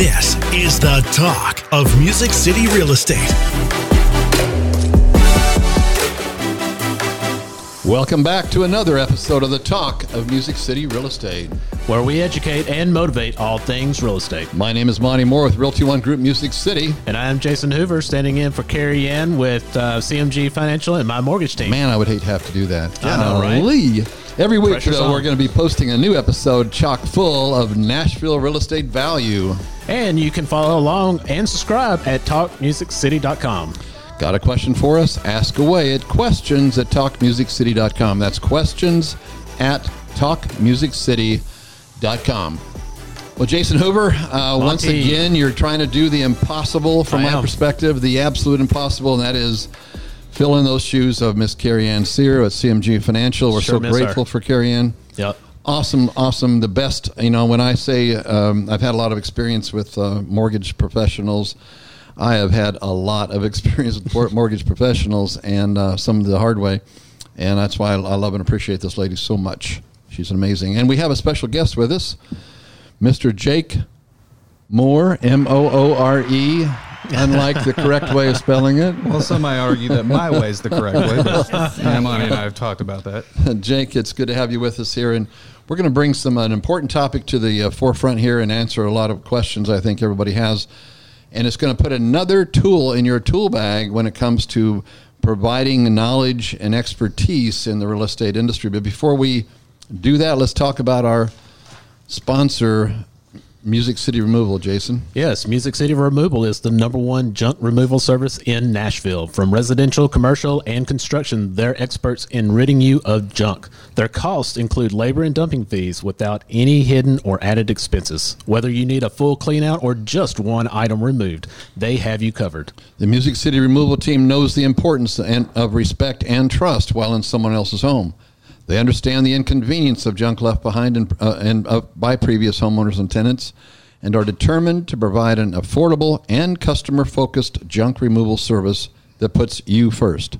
This is the talk of Music City Real Estate. Welcome back to another episode of the Talk of Music City Real Estate. where we educate and motivate all things real estate. My name is Monty Moore with Realty One Group Music City. And I am Jason Hoover, standing in for Carrie Ann with uh, CMG Financial and my mortgage team. Man, I would hate to have to do that. I know, right? Golly. Every week, Pressure's though, on. we're going to be posting a new episode chock full of Nashville real estate value. And you can follow along and subscribe at talkmusiccity.com. Got a question for us? Ask away at questions at talkmusiccity.com. That's questions at talkmusiccity.com. Well, Jason Hoover, uh, once again, you're trying to do the impossible from I my am. perspective, the absolute impossible, and that is fill in those shoes of Miss Carrie Ann Sear at CMG Financial. We're Sure so miss her. grateful for Carrie Ann. Yep. Awesome, awesome. The best, you know, when I say um, I've had a lot of experience with uh, mortgage professionals, I have had a lot of experience with mortgage professionals and uh, some of the hard way. And that's why I, I love and appreciate this lady so much. She's amazing. And we have a special guest with us, Mr. Jake Moore, M O O R E, unlike the correct way of spelling it. Well, some might argue that my way is the correct way, but yeah, Monty and I have talked about that. Jake, it's good to have you with us here, and we're going to bring some an important topic to the uh, forefront here and answer a lot of questions I think everybody has, and it's going to put another tool in your tool bag when it comes to providing knowledge and expertise in the real estate industry. But before we do that, let's talk about our sponsor, Music City Removal. Jason. Yes, Music City Removal is the number one junk removal service in Nashville. From residential, commercial, and construction, they're experts in ridding you of junk. Their costs include labor and dumping fees without any hidden or added expenses. Whether you need a full clean out or just one item removed, they have you covered. The Music City Removal Team knows the importance of respect and trust while in someone else's home. They understand the inconvenience of junk left behind and, uh, and uh, by previous homeowners and tenants, and are determined to provide an affordable and customer-focused junk removal service that puts you first.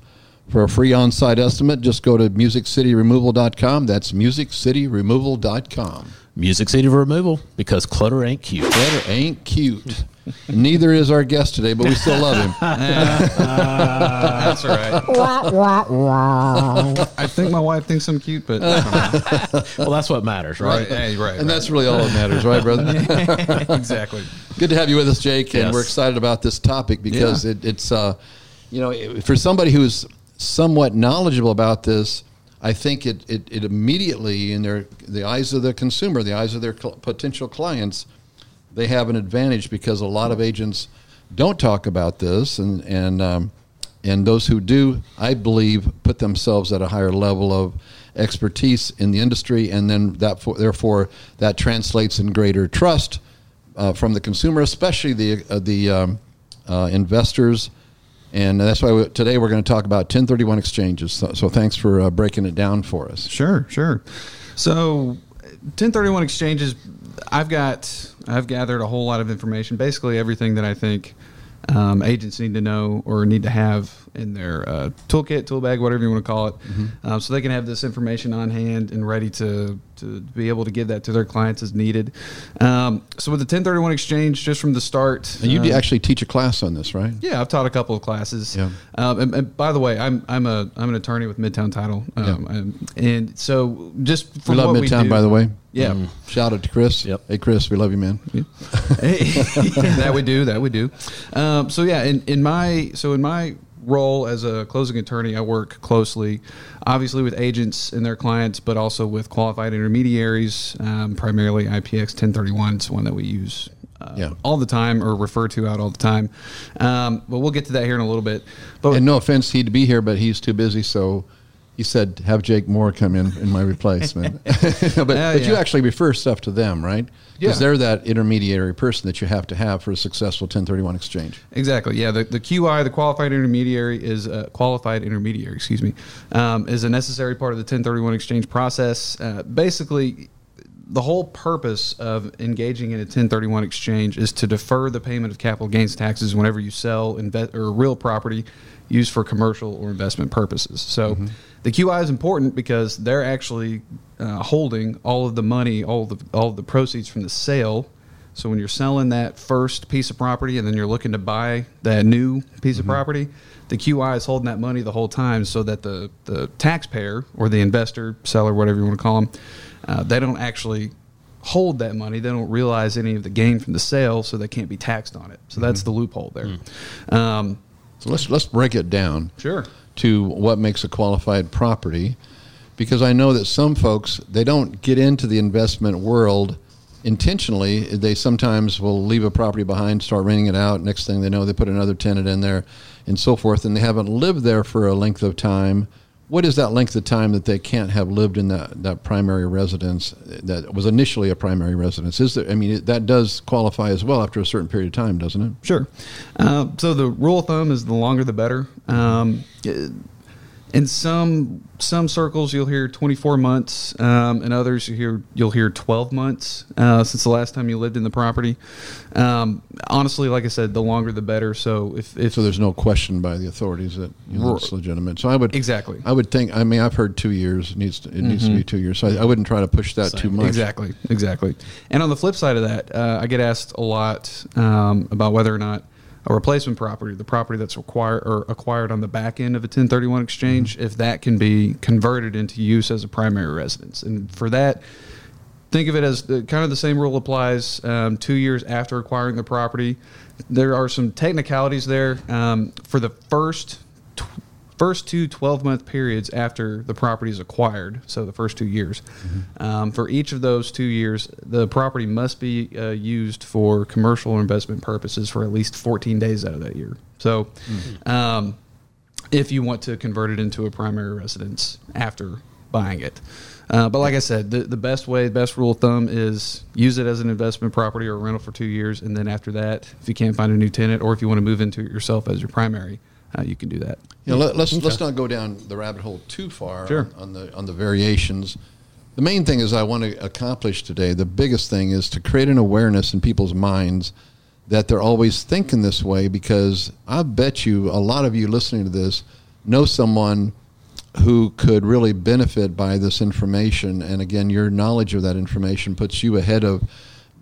For a free on-site estimate, just go to musiccityremoval.com. That's musiccityremoval.com. Music City Removal, because clutter ain't cute. Better ain't cute. Neither is our guest today, but we still love him. That's all right. I think my wife thinks I'm cute, but I don't know. Well, that's what matters, right? right, hey, right, And right. that's really all that matters, right, brother? exactly. Good to have you with us, Jake, and Yes. we're excited about this topic because Yeah. it, it's, uh, you know, it- for somebody who's somewhat knowledgeable about this, I think it, it, it immediately, in their the eyes of the consumer, the eyes of their cl- potential clients, they have an advantage because a lot of agents don't talk about this, and and um, and those who do, I believe, put themselves at a higher level of expertise in the industry, and then that for, therefore that translates in greater trust uh, from the consumer, especially the uh, the um, uh, investors, and that's why we, today we're going to talk about 1031 exchanges. So, so thanks for uh, breaking it down for us. Sure, sure. So, 1031 exchanges. I've got. I've gathered a whole lot of information. Basically, everything that I think um, agents need to know or need to have in their uh, toolkit, tool bag, whatever you want to call it, um, so they can have this information on hand and ready to to be able to give that to their clients as needed. Um, so, with the 1031 exchange, just from the start, And you uh, actually teach a class on this, right? yeah, I've taught a couple of classes. Yeah. Um, and, and by the way, I'm I'm a I'm an attorney with Midtown Title. Um, and, and so just We love what Midtown, we do, by the way. Yeah. Um, shout out to Chris. Yep. Hey, Chris, we love you, man. Hey that we do. That we do. Um, so yeah, in, in my so in my role as a closing attorney, I work closely, obviously with agents and their clients, but also with qualified intermediaries. Um, primarily, IPX 1031 It's one that we use. Uh, Yeah. all the time or refer to out all the time um, but we'll get to that here in a little bit but And no offense, he'd be here, but he's too busy, so he said have Jake Moore come in in my replacement. but Yeah, but you actually refer stuff to them, right? Because Yeah. they're that intermediary person that you have to have for a successful 1031 exchange. Exactly. Yeah. The, the QI, the qualified intermediary, is a qualified intermediary. Excuse me, um, is a necessary part of the 1031 exchange process. Uh, basically, the whole purpose of engaging in a 1031 exchange is to defer the payment of capital gains taxes whenever you sell invest or real property used for commercial or investment purposes. So. The QI is important because they're actually uh, holding all of the money, all the all of the proceeds from the sale So when you're selling that first piece of property and then you're looking to buy that new piece of property, the QI is holding that money the whole time so that the, the taxpayer or the investor, seller, whatever you want to call them, uh, they don't actually hold that money. They don't realize any of the gain from the sale, so they can't be taxed on it. So that's the loophole there. Um, So let's let's break it down. Sure. To what makes a qualified property, because I know that some folks they don't get into the investment world intentionally. They sometimes will leave a property behind, start renting it out. Next thing they know, they put another tenant in there, and so forth. And they haven't lived there for a length of time. What is that length of time that they can't have lived in that, that primary residence that was initially a primary residence? Is there? I mean, it, that does qualify as well after a certain period of time, doesn't it? Sure. Uh, so the rule of thumb is the longer the better. Um, in some some circles, you'll hear 24 months. Um, in others, you hear you'll hear 12 months uh, since the last time you lived in the property. Um, honestly, like I said, the longer the better. So if, if So there's no question by the authorities that you know, it's legitimate. So I would Exactly. I would think. I mean, I've heard two years it needs to, it needs to be two years. So I, I wouldn't try to push that too much. Exactly, exactly. And on the flip side of that, uh, I get asked a lot um, about whether or not a replacement property, the property that's required or acquired on the back end of a 1031 exchange, if that can be converted into use as a primary residence. And for that, think of it as the, kind of the same rule applies um, two years after acquiring the property. There are some technicalities there. Um, for the first tw- first two 12 month periods after the property is acquired, so the first two years, um, for each of those two years, the property must be uh, used for commercial or investment purposes for at least 14 days out of that year. So, um, if you want to convert it into a primary residence after buying it. Uh, but like I said, the, the best way, best rule of thumb is use it as an investment property or rental for two years, and then after that, if you can't find a new tenant, or if you want to move into it yourself as your primary, uh, you can do that. You know, let, let's let's not go down the rabbit hole too far Sure. on, on the on the variations. The main thing is I want to accomplish today. The biggest thing is to create an awareness in people's minds that they're always thinking this way because I bet you a lot of you listening to this know someone who could really benefit by this information. And again, your knowledge of that information puts you ahead of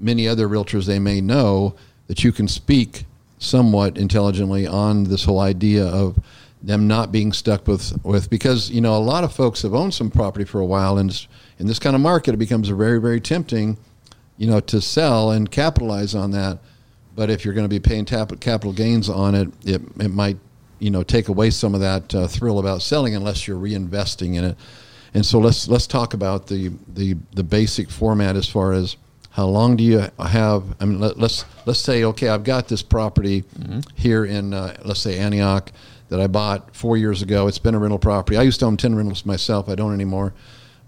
many other realtors they may know that you can speak somewhat intelligently on this whole idea of them not being stuck with, with because you know a lot of folks have owned some property for a while and in this kind of market it becomes very very tempting you know to sell and capitalize on that but if you're going to be paying tap- capital gains on it, it it might you know take away some of that uh, thrill about selling unless you're reinvesting in it. And so let's let's talk about the the the basic format as far as how long do you have? I mean, let, let's let's say okay, I've got this property here in uh, let's say Antioch that I bought four years ago. It's been a rental property. I used to own ten rentals myself. I don't anymore.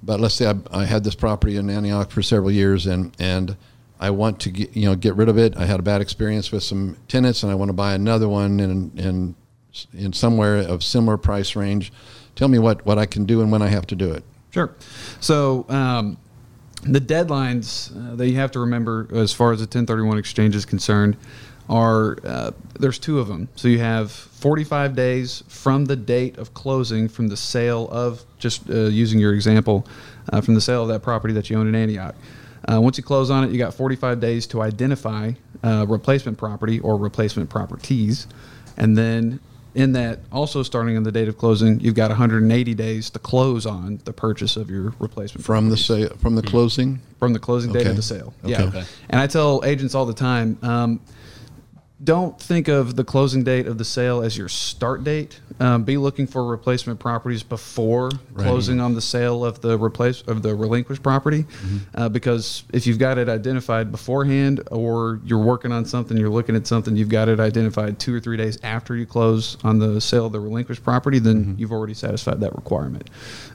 But let's say I, I had this property in Antioch for several years, and and I want to get you know get rid of it. I had a bad experience with some tenants, and I want to buy another one in in in somewhere of similar price range. Tell me what what I can do and when I have to do it. Sure. So um, the deadlines uh, that you have to remember as far as the 1031 exchange is concerned are uh, there's two of them. So you have 45 days from the date of closing from the sale of just uh, using your example uh, from the sale of that property that you own in Antioch. Uh, once you close on it, you got 45 days to identify uh, replacement property or replacement properties, and then in that, also starting on the date of closing, you've got 180 days to close on the purchase of your replacement From the sale, from the closing, from the closing date Okay. of the sale. Okay. Yeah, Okay. and I tell agents all the time. Um, don't think of the closing date of the sale as your start date. Um, be looking for replacement properties before closing on the sale of the replace of the relinquished property, Mm-hmm. uh, because if you've got it identified beforehand, or you're working on something, you're looking at something, you've got it identified two or three days after you close on the sale of the relinquished property, then Mm-hmm. you've already satisfied that requirement.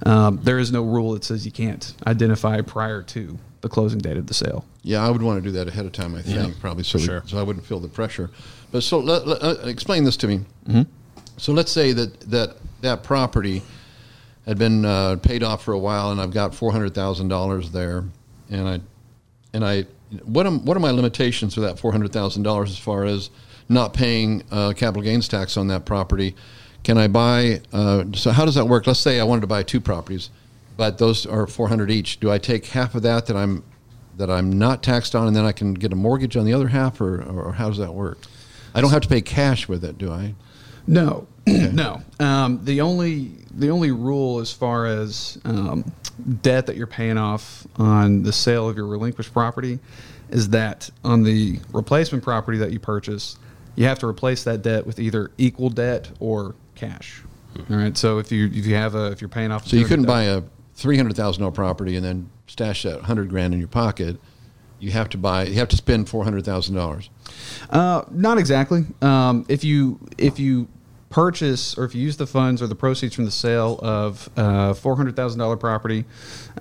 Um, there is no rule that says you can't identify prior to the closing date of the sale. yeah, I would want to do that ahead of time. I think probably so we- sure. so I wouldn't feel the pressure. But so let, let- uh, explain this to me. So let's say that that that property had been uh, paid off for a while, and I've got four hundred thousand dollars there, and I and I what am what are my limitations for that four hundred thousand dollars as far as not paying uh, capital gains tax on that property? Can I buy? Uh, so how does that work? Let's say I wanted to buy two properties, but those are four hundred each. Do I take half of that that I'm that I'm not taxed on, and then I can get a mortgage on the other half, or, or how does that work? I don't have to pay cash with it, do I? No, no. Um, the only the only rule as far as um, debt that you're paying off on the sale of your relinquished property is that on the replacement property that you purchase, you have to replace that debt with either equal debt or cash. All right. So if you if you have a if you're paying off, So you couldn't buy a three hundred thousand dollar property and then stash that hundred grand in your pocket. You have to buy. You have to spend four hundred thousand dollars. Uh, not exactly. Um, if you if you purchase or if you use the funds or the proceeds from the sale of uh, four hundred thousand dollar property,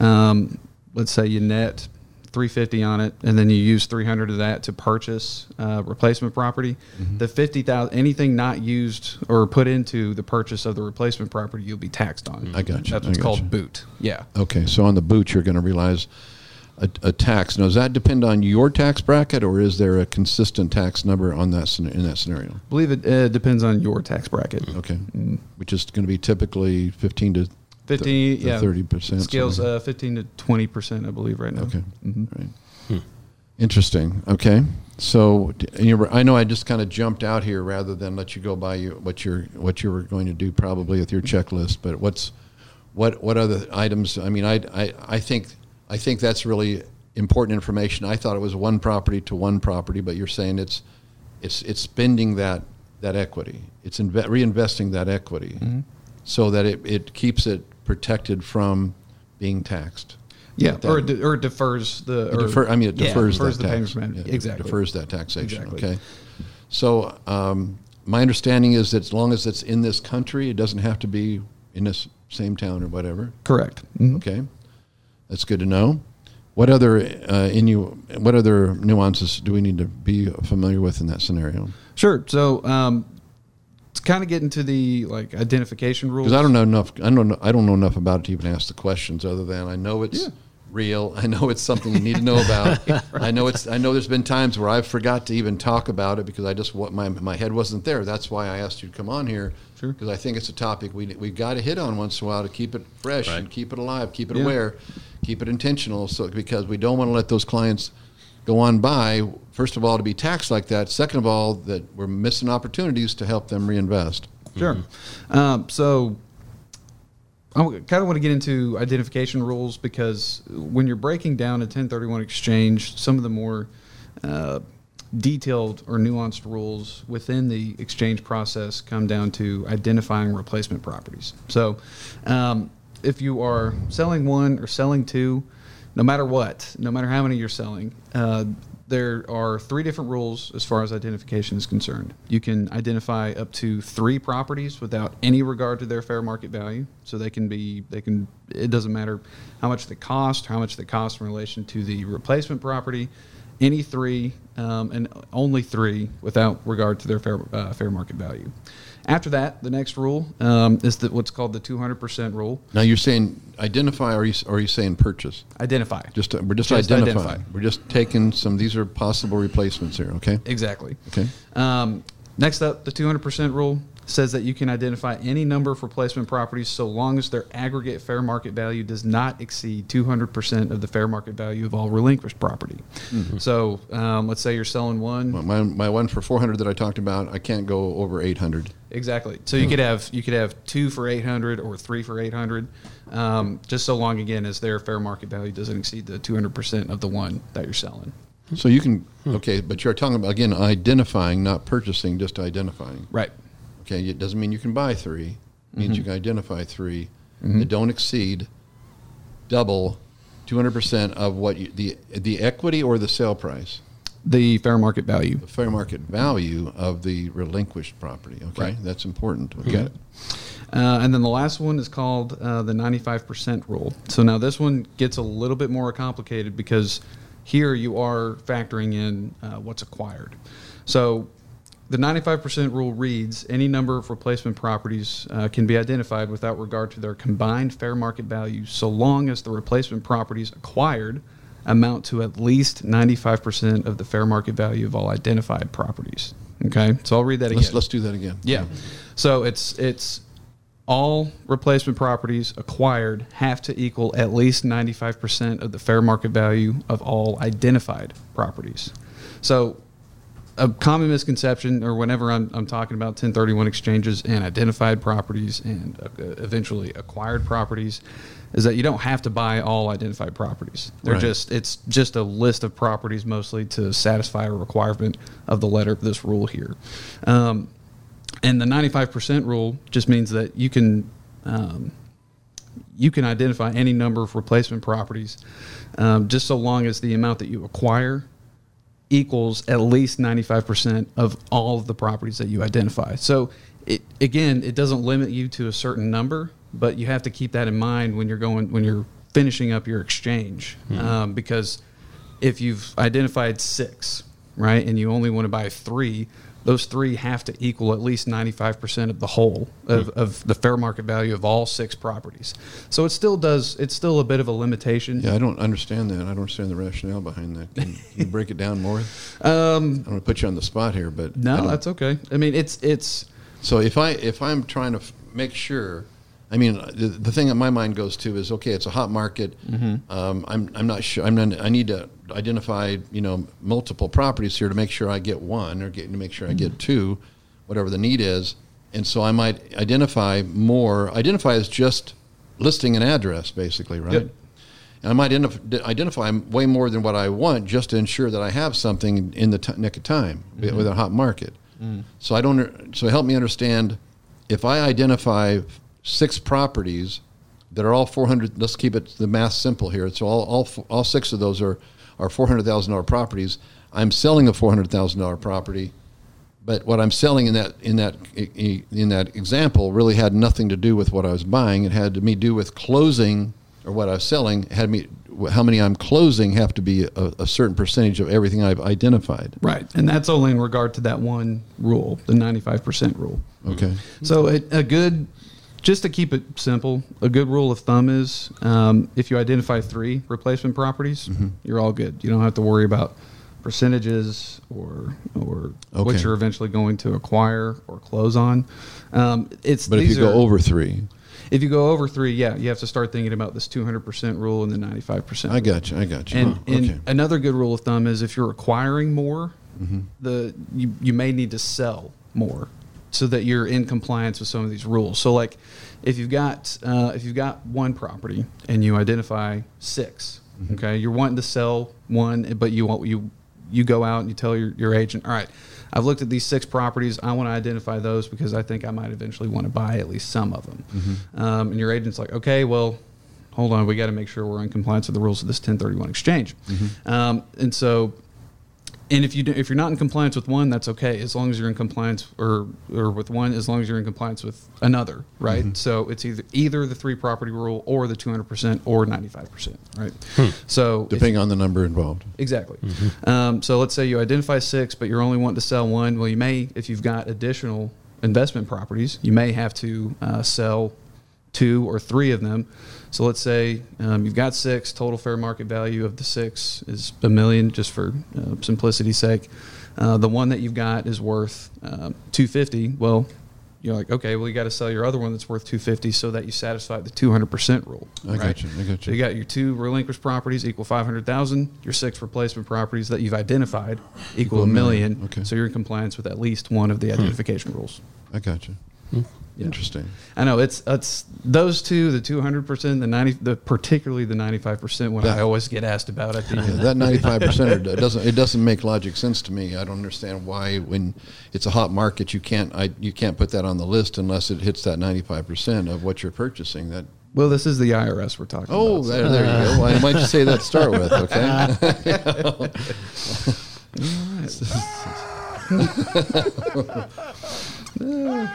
um, let's say you net three fifty on it, and then you use three hundred of that to purchase uh, replacement property. The fifty thousand anything not used or put into the purchase of the replacement property, you'll be taxed on. I got you. That's I called you. boot. Yeah. Okay, so on the boot, you're going to realize a, a tax. Now, does that depend on your tax bracket, or is there a consistent tax number on that in that scenario? I believe it uh, depends on your tax bracket. Okay, which is going to be typically fifteen to 15 yeah thirty percent. scales uh, 15 to 20 percent i believe right now Okay. Mhm. Right. Interesting. Okay. So and you're, I know I just kind of jumped out here rather than let you go by you, what you're what you were going to do probably with your checklist. But what's what what other items? I mean, I I, I think I think that's really important information. I thought it was one property to one property, but you're saying it's it's it's spending that that equity. It's inve- reinvesting that equity so that it, it keeps it protected from being taxed. yeah or, de- or it defers the or, defer, I mean, it yeah, defers, defers that the tax. payment. Yeah, exactly Defers that taxation. Exactly. Okay. So um, my understanding is that as long as it's in this country, it doesn't have to be in this same town or whatever. correct Mhm. Okay, that's good to know. What other uh, in you? What other nuances do we need to be familiar with in that scenario? sure so um kind of get into the like identification rules Because I don't know enough. I don't know. I don't know enough about it to even ask the questions. Other than I know it's Yeah. real. I know it's something you need to know about. I know it's. I know there's been times where I've forgot to even talk about it because I just what my my head wasn't there. That's why I asked you to come on here. Sure. Because I think it's a topic we we got to hit on once in a while to keep it fresh and keep it alive, keep it Yeah. aware, keep it intentional. So because we don't want to let those clients go on by. First of all, to be taxed like that. Second of all, that we're missing opportunities to help them reinvest. Sure. Um, so I kind of want to get into identification rules because when you're breaking down a 1031 exchange, some of the more uh, detailed or nuanced rules within the exchange process come down to identifying replacement properties. So um, if you are selling one or selling two, no matter what, no matter how many you're selling, uh, there are three different rules as far as identification is concerned. You can identify up to three properties without any regard to their fair market value. So they can be, they can, it doesn't matter how much they cost, how much they cost in relation to the replacement property. Any three um, and only three without regard to their fair, uh, fair market value. After that, the next rule um, is the, what's called the 200% rule. Now you're saying identify, or are you, or are you saying purchase? Identify. Just we're just, Just identifying. identify. We're just taking some. These are possible replacements here. Okay. Exactly. Okay. Um, next up, the 200% rule says that you can identify any number of replacement properties so long as their aggregate fair market value does not exceed 200% of the fair market value of all relinquished property. So um, let's say you're selling one. My, my one for 400 that I talked about, I can't go over 800. Exactly. So you hmm. could have you could have two for 800 or three for 800, um, just so long again as their fair market value doesn't exceed the 200% of the one that you're selling. So you can hmm. okay, but you're talking about again identifying, not purchasing, just identifying. Right. Okay, it doesn't mean you can buy three. It means mm-hmm. you can identify 3 mm-hmm. that don't exceed double 200% of what you, the the equity or the sale price, The fair market value. the fair market value of the relinquished property. Okay, Right. that's important. Okay. Uh, and then the last one is called uh, the 95% rule. So now this one gets a little bit more complicated because here you are factoring in uh, what's acquired. So the 95% rule reads any number of replacement properties uh, can be identified without regard to their combined fair market value so long as the replacement properties acquired amount to at least 95% of the fair market value of all identified properties. Okay, so I'll read that again. Let's let's do that again. Yeah. So it's it's all replacement properties acquired have to equal at least 95% of the fair market value of all identified properties. So, a common misconception, or whenever I'm, I'm talking about 1031 exchanges and identified properties and uh, eventually acquired properties, is that you don't have to buy all identified properties. They're Right. just it's just a list of properties mostly to satisfy a requirement of the letter of this rule here. Um, and the 95% rule just means that you can um, you can identify any number of replacement properties um, just so long as the amount that you acquire equals at least 95% of all of the properties that you identify. So it, again, it doesn't limit you to a certain number, but you have to keep that in mind when you're going when you're finishing up your exchange um, because if you've identified six, right, and you only want to buy three, those three have to equal at least 95% of the whole of, of the fair market value of all six properties. So it still does, it's still a bit of a limitation. Yeah, I don't understand that. I don't understand the rationale behind that. Can you break it down more? Um, I'm going to put you on the spot here, but no, that's okay. I mean, it's, it's, So if I if I'm trying to f- make sure, I mean, the, the thing that my mind goes to is okay, it's a hot market. Mm-hmm. Um, I'm I'm not sure. I'm not, I need to identify you know multiple properties here to make sure I get one or get to make sure I get mm-hmm. two, whatever the need is. And so I might identify more. Identify as just listing an address, basically, right? Yep. And I might identif- identify way more than what I want just to ensure that I have something in the t- nick of time mm-hmm. with a hot market. Mm. So I don't. So help me understand. If I identify six properties that are all four hundred, let's keep it the math simple here. It's all all all six of those are are four hundred thousand dollar properties. I'm selling a four hundred thousand dollar property, but what I'm selling in that in that in that example really had nothing to do with what I was buying. It had to me do with closing or what I was selling. Had me how many I'm closing have to be a, a certain percentage of everything I've identified. Right, and that's only in regard to that one rule, the ninety-five percent rule. Okay. So a, a good, just to keep it simple, a good rule of thumb is um, if you identify three replacement properties, Mm-hmm. you're all good. You don't have to worry about percentages or or what you're eventually going to acquire or close on. Um, it's But if you go are- over three, if you go over three, yeah, you have to start thinking about this two hundred percent rule and the ninety-five percent. I got you. I got you. And, Huh, and okay. another good rule of thumb is if you're acquiring more, Mm-hmm. the you, you may need to sell more so that you're in compliance with some of these rules. So like if you've got uh, if you've got one property and you identify 6 Mm-hmm. okay, you're wanting to sell one, but you want you you go out and you tell your, your agent, all right, I've looked at these six properties. I want to identify those because I think I might eventually want to buy at least some of them. Mm-hmm. Um, and your agent's like, okay, well, hold on, we got to make sure we're in compliance with the rules of this 1031 exchange. Mm-hmm. Um, and so, and if you do, if you're not in compliance with one, that's okay, as long as you're in compliance or or with one, as long as you're in compliance with another, right? Mm-hmm. So it's either either the three property rule or the 200 percent or 95 percent, right? So if- depending on the number involved. Exactly. Um, so let's say you identify six, but you're only wanting to sell one. Well, you may, if you've got additional investment properties, you may have to uh, sell two or three of them. So let's say um, you've got six. Total fair market value of the six is a million, just for uh, simplicity's sake. Uh, the one that you've got is worth um, 250. Well, you're like, okay, well, you got to sell your other one that's worth 250 so that you satisfy the 200% rule. I got you, I got So you. you got your two relinquished properties equal 500,000, your six replacement properties that you've identified equal a million. Okay. So you're in compliance with at least one of the identification rules. I got you. Yeah. Interesting. I know it's it's those two, the 200%, the 90 the particularly the 95% when That- I always get asked about at the Yeah, that ninety-five percent doesn't it doesn't make logic sense to me. I don't understand why when it's a hot market you can't I, you can't put that on the list unless it hits that ninety-five percent of what you're purchasing. That Well, this is the IRS we're talking oh about. so- there, there you go. Why might you say that to start with? Okay. Uh,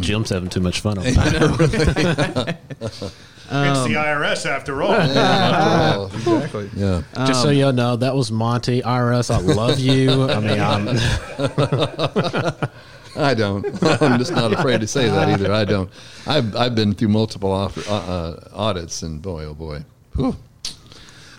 Jim's having too much fun on that. it's the IRS after all. Oh, exactly. yeah. Just so y'all know, that was Monty. IRS, I love you. I mean, I'm, I don't. I'm just not afraid to say that either. I don't. I've I've been through multiple off, uh, uh, audits and boy oh boy. Whew.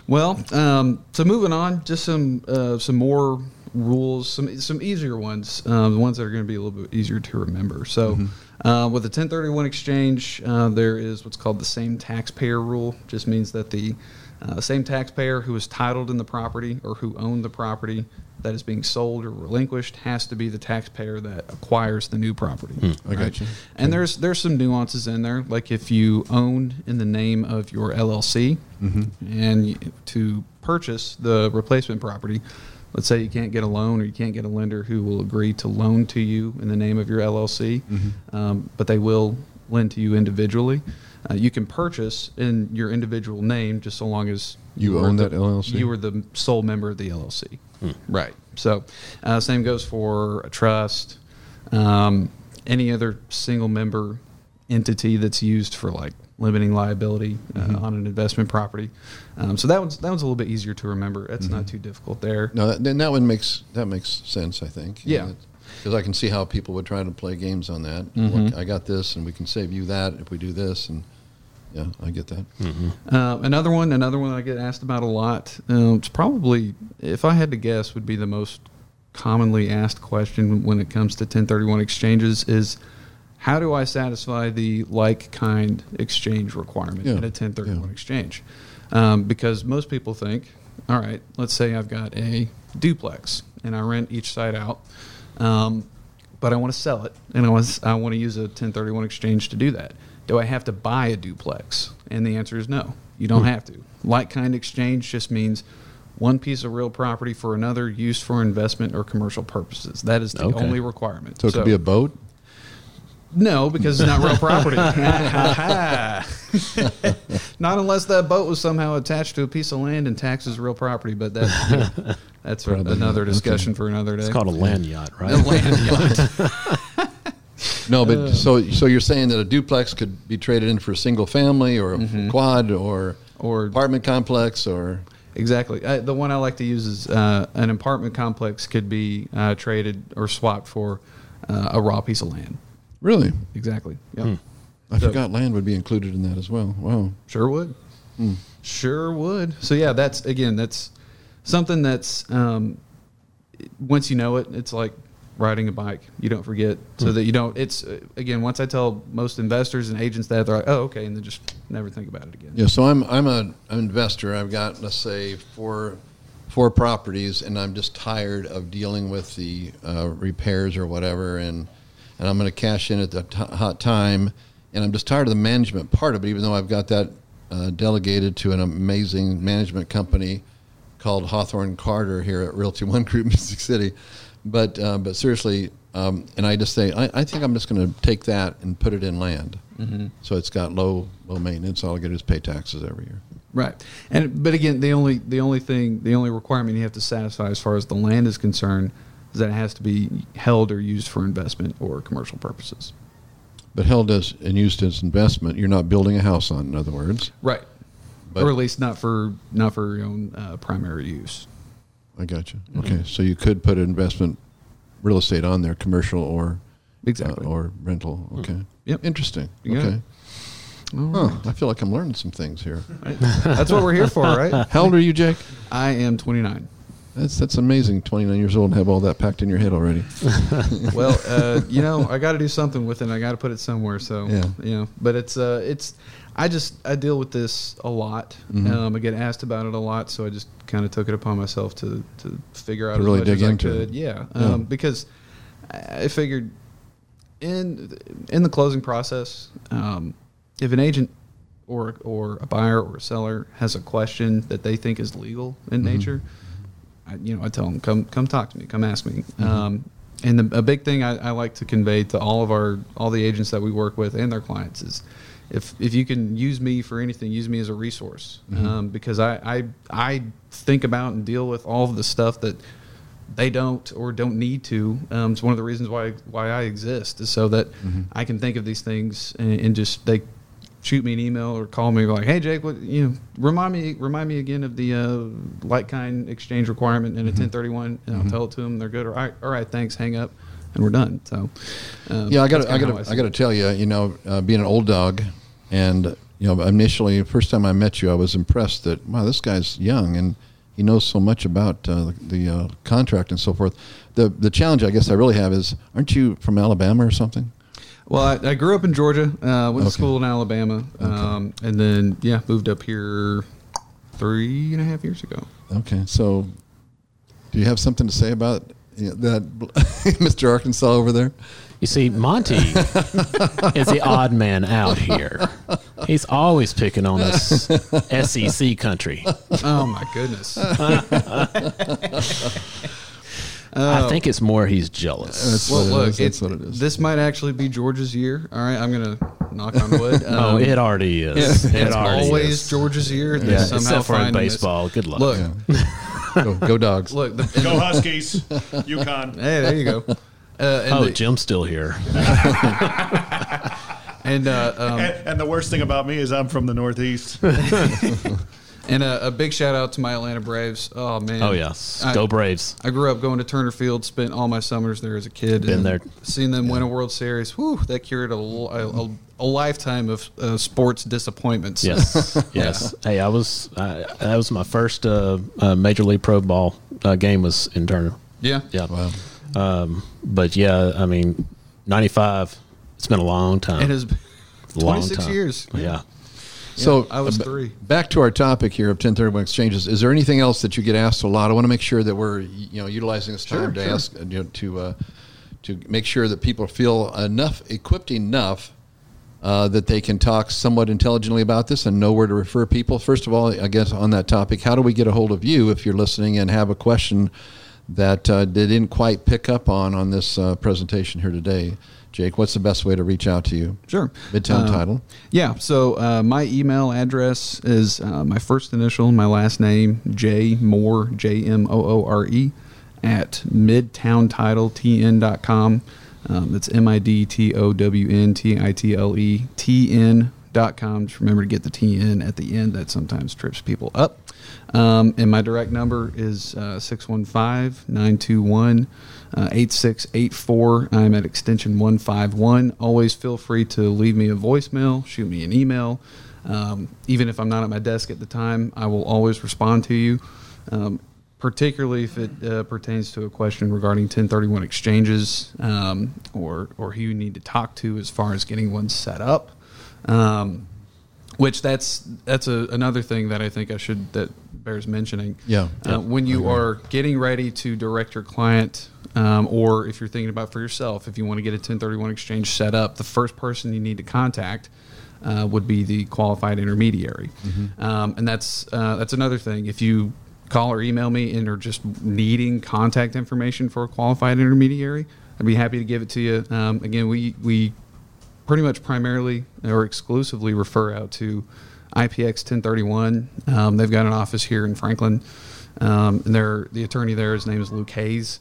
Well, um, so moving on, just some uh, some more rules, some some easier ones, um, the ones that are going to be a little bit easier to remember. So, uh, with the 1031 exchange, uh, there is what's called the same taxpayer rule. Just means that the uh, same taxpayer who is titled in the property or who owned the property that is being sold or relinquished has to be the taxpayer that acquires the new property. I got you. And there's there's some nuances in there, like if you own in the name of your LLC, and to purchase the replacement property, let's say you can't get a loan or you can't get a lender who will agree to loan to you in the name of your LLC, um, but they will lend to you individually. Uh, you can purchase in your individual name just so long as You were own the- that LLC? You were the sole member of the LLC. Right. So, uh, same goes for a trust, um, any other single member entity that's used for like limiting liability uh, Mm-hmm. on an investment property. Um, so that one's that one's a little bit easier to remember. It's Mm-hmm. not too difficult there. No, that, then that one makes that makes sense. I think. Yeah. Because I can see how people would try to play games on that. Mm-hmm. Look, I got this, and we can save you that if we do this, and yeah, I get that. Uh, another one, another one I get asked about a lot. Um, it's probably, if I had to guess, would be the most commonly asked question when it comes to 1031 exchanges is how do I satisfy the like kind exchange requirement Yeah, in a 1031 yeah. exchange? Um, because most people think, all right, let's say I've got a duplex and I rent each side out, um, but I want to sell it and I want I want to use a 1031 exchange to do that. Do I have to buy a duplex? And the answer is no. You don't have to. Like kind exchange just means one piece of real property for another used for investment or commercial purposes. That is the Okay. only requirement. So it could be a boat. No, because it's not real property. not unless that boat was somehow attached to a piece of land and taxed as real property, but that, that's for Probably another not. discussion for another day. It's called a land yacht, right? A land yacht. No, Uh. but so so you're saying that a duplex could be traded in for a single family or a quad or Mm-hmm. Or- apartment complex or Exactly. Uh, the one I like to use is uh, an apartment complex could be uh, traded or swapped for uh, a raw piece of land. Really. Exactly. Yep. I So- forgot land would be included in that as well. Wow. Sure would. Hmm. Sure would. So yeah, that's again, that's something that's um, once you know it, it's like riding a bike. You don't forget, so Hmm. that you don't. It's uh, again, once I tell most investors and agents that they're like, oh, okay, and then just never think about it again. Yeah, so I'm I'm a, an investor. I've got let's say four four properties, and I'm just tired of dealing with the uh, repairs or whatever, and and I'm going to cash in at the t- hot time, and I'm just tired of the management part of it. Even though I've got that uh, delegated to an amazing management company called Hawthorne Carter here at Realty One Group, Music City, but uh, but seriously. Um, and I just say, I, I think I'm just going to take that and put it in land. Mm-hmm. So it's got low low maintenance. All I get is pay taxes every year. Right. And but again, the only the only thing the only requirement you have to satisfy as far as the land is concerned is that it has to be held or used for investment or commercial purposes. But held as and used as investment, you're not building a house on. In other words, Right. But- or at least not for not for your own uh, primary use. I got you. Mm-hmm. Okay, so you could put investment real estate on there, commercial or Exactly. uh, or rental. Okay. Yep. Interesting. You okay. Huh, I feel like I'm learning some things here. That's what we're here for, right? How old are you, Jake? I am 29. That's that's amazing. 29 years old and have all that packed in your head already. well, uh, you know, I got to do something with it. I got to put it somewhere. So, Yeah. you know, but it's, uh, it's, I just, I deal with this a lot. Mm-hmm. Um, I get asked about it a lot. So I just kind of took it upon myself to, to figure out To as really much dig as into I it. could. Yeah. Yeah. Um, because I I figured in, in the closing process, um, if an agent or, or a buyer or a seller has a question that they think is legal in Mm-hmm. nature, I, you know, I tell them, come, come talk to me, come ask me. Mm-hmm. Um, and the, a big thing I, I like to convey to all of our, all the agents that we work with and their clients is, if, if you can use me for anything, use me as a resource, Mm-hmm. um, because I, I, I think about and deal with all of the stuff that they don't or don't need to. Um, it's one of the reasons why why I exist is so that Mm-hmm. I can think of these things and, and just they shoot me an email or call me like, hey Jake, what you know, remind me remind me again of the uh, like kind exchange requirement in a Mm-hmm. 1031, and I'll tell it to them. They're good. All right, all right, thanks. Hang up, and we're done. So um, Yeah, I got I got I see got to tell you, you know, uh, being an old dog, and you know, initially, first time I met you, I was impressed that wow, this guy's young, and he knows so much about uh, the, the uh, contract and so forth. The the challenge I guess I really have is, aren't you from Alabama or something? Well, I, I grew up in Georgia. Uh, went Okay. to school in Alabama, um, and then yeah, moved up here three and a half years ago. Okay, so do you have something to say about you know, that, Mr. Arkansas over there? You see, Monty is the odd man out here. He's always picking on us SEC country. Oh my goodness! I think it's more he's jealous. That's well, what look, is. That's it's, what it is. This might actually be Georgia's year. All right, I'm gonna knock on wood. oh, Um, it already is. yeah, It it's already always is. Georgia's year. They Yeah, somehow except for in find this- baseball. Good luck. Look, go, go dogs. look. The, Go Huskies, UConn. hey, there you go. Uh, oh, the- Jim's still here. and uh, um, And, and the worst thing about me is I'm from the Northeast. And a, a big shout out to my Atlanta Braves. Oh man. Oh, yes. I- Go Braves. I grew up going to Turner Field, spent all my summers there as a kid. Been and there. Seeing them win a World Series, whew, that cured a, a, a, a lifetime of uh, sports disappointments. Yes, yes. Hey, I was. I, that was my first uh, uh, Major League Pro Ball uh, game was in Turner. yeah. Yeah. Wow. Um, but yeah, I mean, '95. It's been a long time. It has been 26 time. years. Yeah. So I was uh, three. Back to our topic here of 1031 exchanges. Is there anything else that you get asked a lot? I want to make sure that we're you know utilizing this time to ask uh, you know, to uh, to make sure that people feel enough equipped enough uh, that they can talk somewhat intelligently about this and know where to refer people. First of all, I guess on that topic, how do we get a hold of you if you're listening and have a question that uh, they didn't quite pick up on on this uh, presentation here today? Jake, what's the best way to reach out to you? Sure. Midtown Uh, title. Yeah. So uh, my email address is uh, my first initial, my last name, J Moore, J M O O R E, at midtowntitletn.com. Um, it's M I D T O W N T I T L E T N com. Just remember to get the T N at the end. That sometimes trips people up. Um, and my direct number is uh, 615 921 8684. I'm at extension 151. Always feel free to leave me a voicemail, shoot me an email. Um, even if I'm not at my desk at the time, I will always respond to you. Um, particularly if it uh, pertains to a question regarding 1031 exchanges um, or or who you need to talk to as far as getting one set up. Um, which that's that's a, another thing that I think I should that bears mentioning. Yeah. Uh, when you are getting ready to direct your client, um, or if you're thinking about for yourself, if you want to get a 1031 exchange set up, the first person you need to contact uh, would be the qualified intermediary, um, and that's uh, that's another thing. If you call or email me and are just needing contact information for a qualified intermediary, I'd be happy to give it to you. Um, again, we we pretty much primarily or exclusively refer out to IPX 1031. Um, they've got an office here in Franklin, um, and they're, the attorney there, his name is Luke Hayes.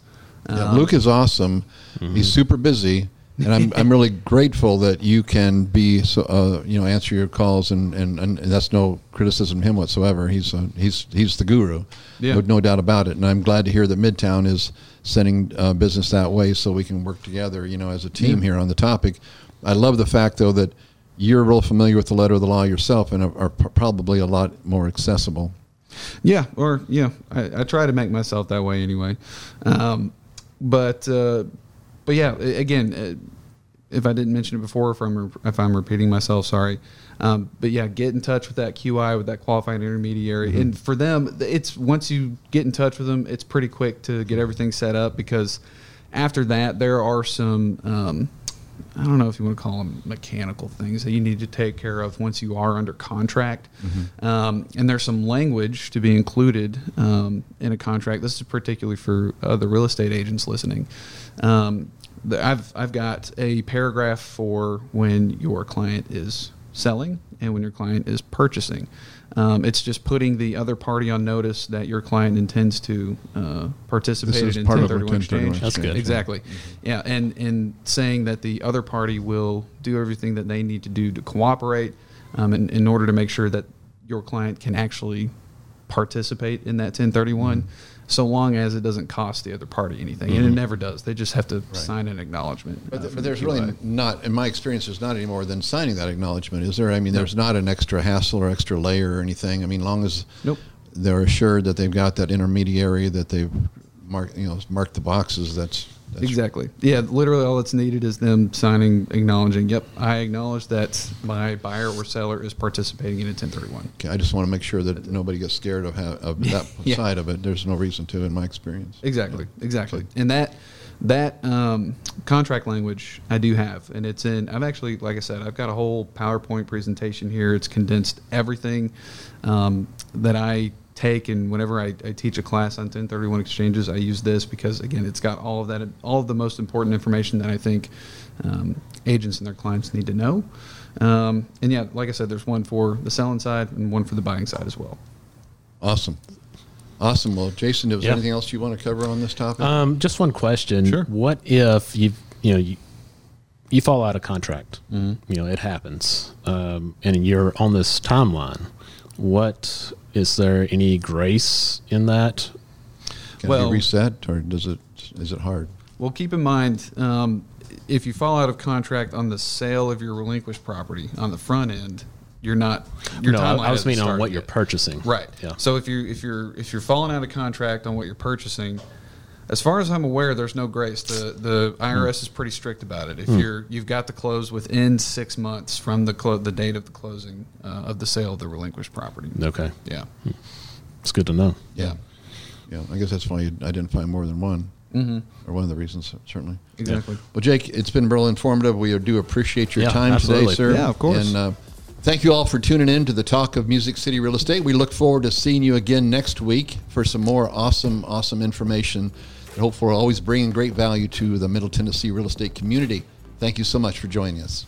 Yeah, Um, Luke is awesome. He's super busy, and I'm I'm really grateful that you can be so uh, you know answer your calls and, and, and that's no criticism of him whatsoever. He's uh, he's he's the guru, Yeah. no, no doubt about it. And I'm glad to hear that Midtown is sending uh, business that way so we can work together. You know, as a team here on the topic. I love the fact though that you're real familiar with the letter of the law yourself and are, are probably a lot more accessible. Yeah, or yeah, I, I try to make myself that way anyway. Um, but uh, but yeah, again, uh, if I didn't mention it before, if I'm if I'm repeating myself, sorry. Um, but yeah, get in touch with that QI with that qualified intermediary, and for them, it's once you get in touch with them, it's pretty quick to get everything set up because after that, there are some. Um, I don't know if you want to call them mechanical things that you need to take care of once you are under contract. Um, and there's some language to be included um, in a contract. This is particularly for the real estate agents listening. Um, the, I've I've got a paragraph for when your client is selling and when your client is purchasing. Um, it's just putting the other party on notice that your client intends to uh, participate in part 1031 1031 exchange. That's good. Exactly. Yeah, and and saying that the other party will do everything that they need to do to cooperate, um, in, in order to make sure that your client can actually participate in that 1031, so long as it doesn't cost the other party anything, and it never does. They just have to sign an acknowledgement. But, uh, th- from but the there's really QI. not, in my experience, there's not any more than signing that acknowledgement, is there? I mean, there's not an extra hassle or extra layer or anything. I mean, long as Nope. they're assured that they've got that intermediary that they've marked, you know, marked the boxes. That's, that's Exactly. Yeah, literally all that's needed is them signing, acknowledging, yep, I acknowledge that my buyer or seller is participating in a 1031. Okay, I just want to make sure that nobody gets scared of, ha- of that Yeah. side of it. There's no reason to, in my experience. Exactly, exactly. And that that um, contract language I do have, and it's in. I've actually, like I said, I've got a whole PowerPoint presentation here. It's condensed everything um, that I take, and whenever I, I teach a class on 1031 exchanges, I use this because again, it's got all of that, all of the most important information that I think um, agents and their clients need to know. Um, and yeah, like I said, there's one for the selling side and one for the buying side as well. Awesome. Awesome. Well, Jason, is there Yeah. anything else you want to cover on this topic? Um, just one question. Sure. What if you you know you, you fall out of contract? You know it happens, um, and you're on this timeline. What is there any grace in that? Can well- it be reset, or does it? Is it hard? Well, keep in mind um, if you fall out of contract on the sale of your relinquished property on the front end, you're not. Your no, I, timeline I was hasn't meaning on started what you're purchasing. Right. Yeah. So if you if you're if you're falling out of contract on what you're purchasing, as far as I'm aware, there's no grace. The the IRS is pretty strict about it. If you're you've got to close within six months from the clo- the date of the closing uh, of the sale of the relinquished property. Okay, Yeah. it's good to know. Yeah. Yeah, I guess that's why you identify more than one, mm-hmm. or one of the reasons, certainly. Exactly. Well, Jake, it's been real informative. We do appreciate your Yeah, time absolutely. today, sir. Yeah, of course. And uh, thank you all for tuning in to the talk of Music City Real Estate. We look forward to seeing you again next week for some more awesome, awesome information and hopefully always bringing great value to the Middle Tennessee real estate community. Thank you so much for joining us.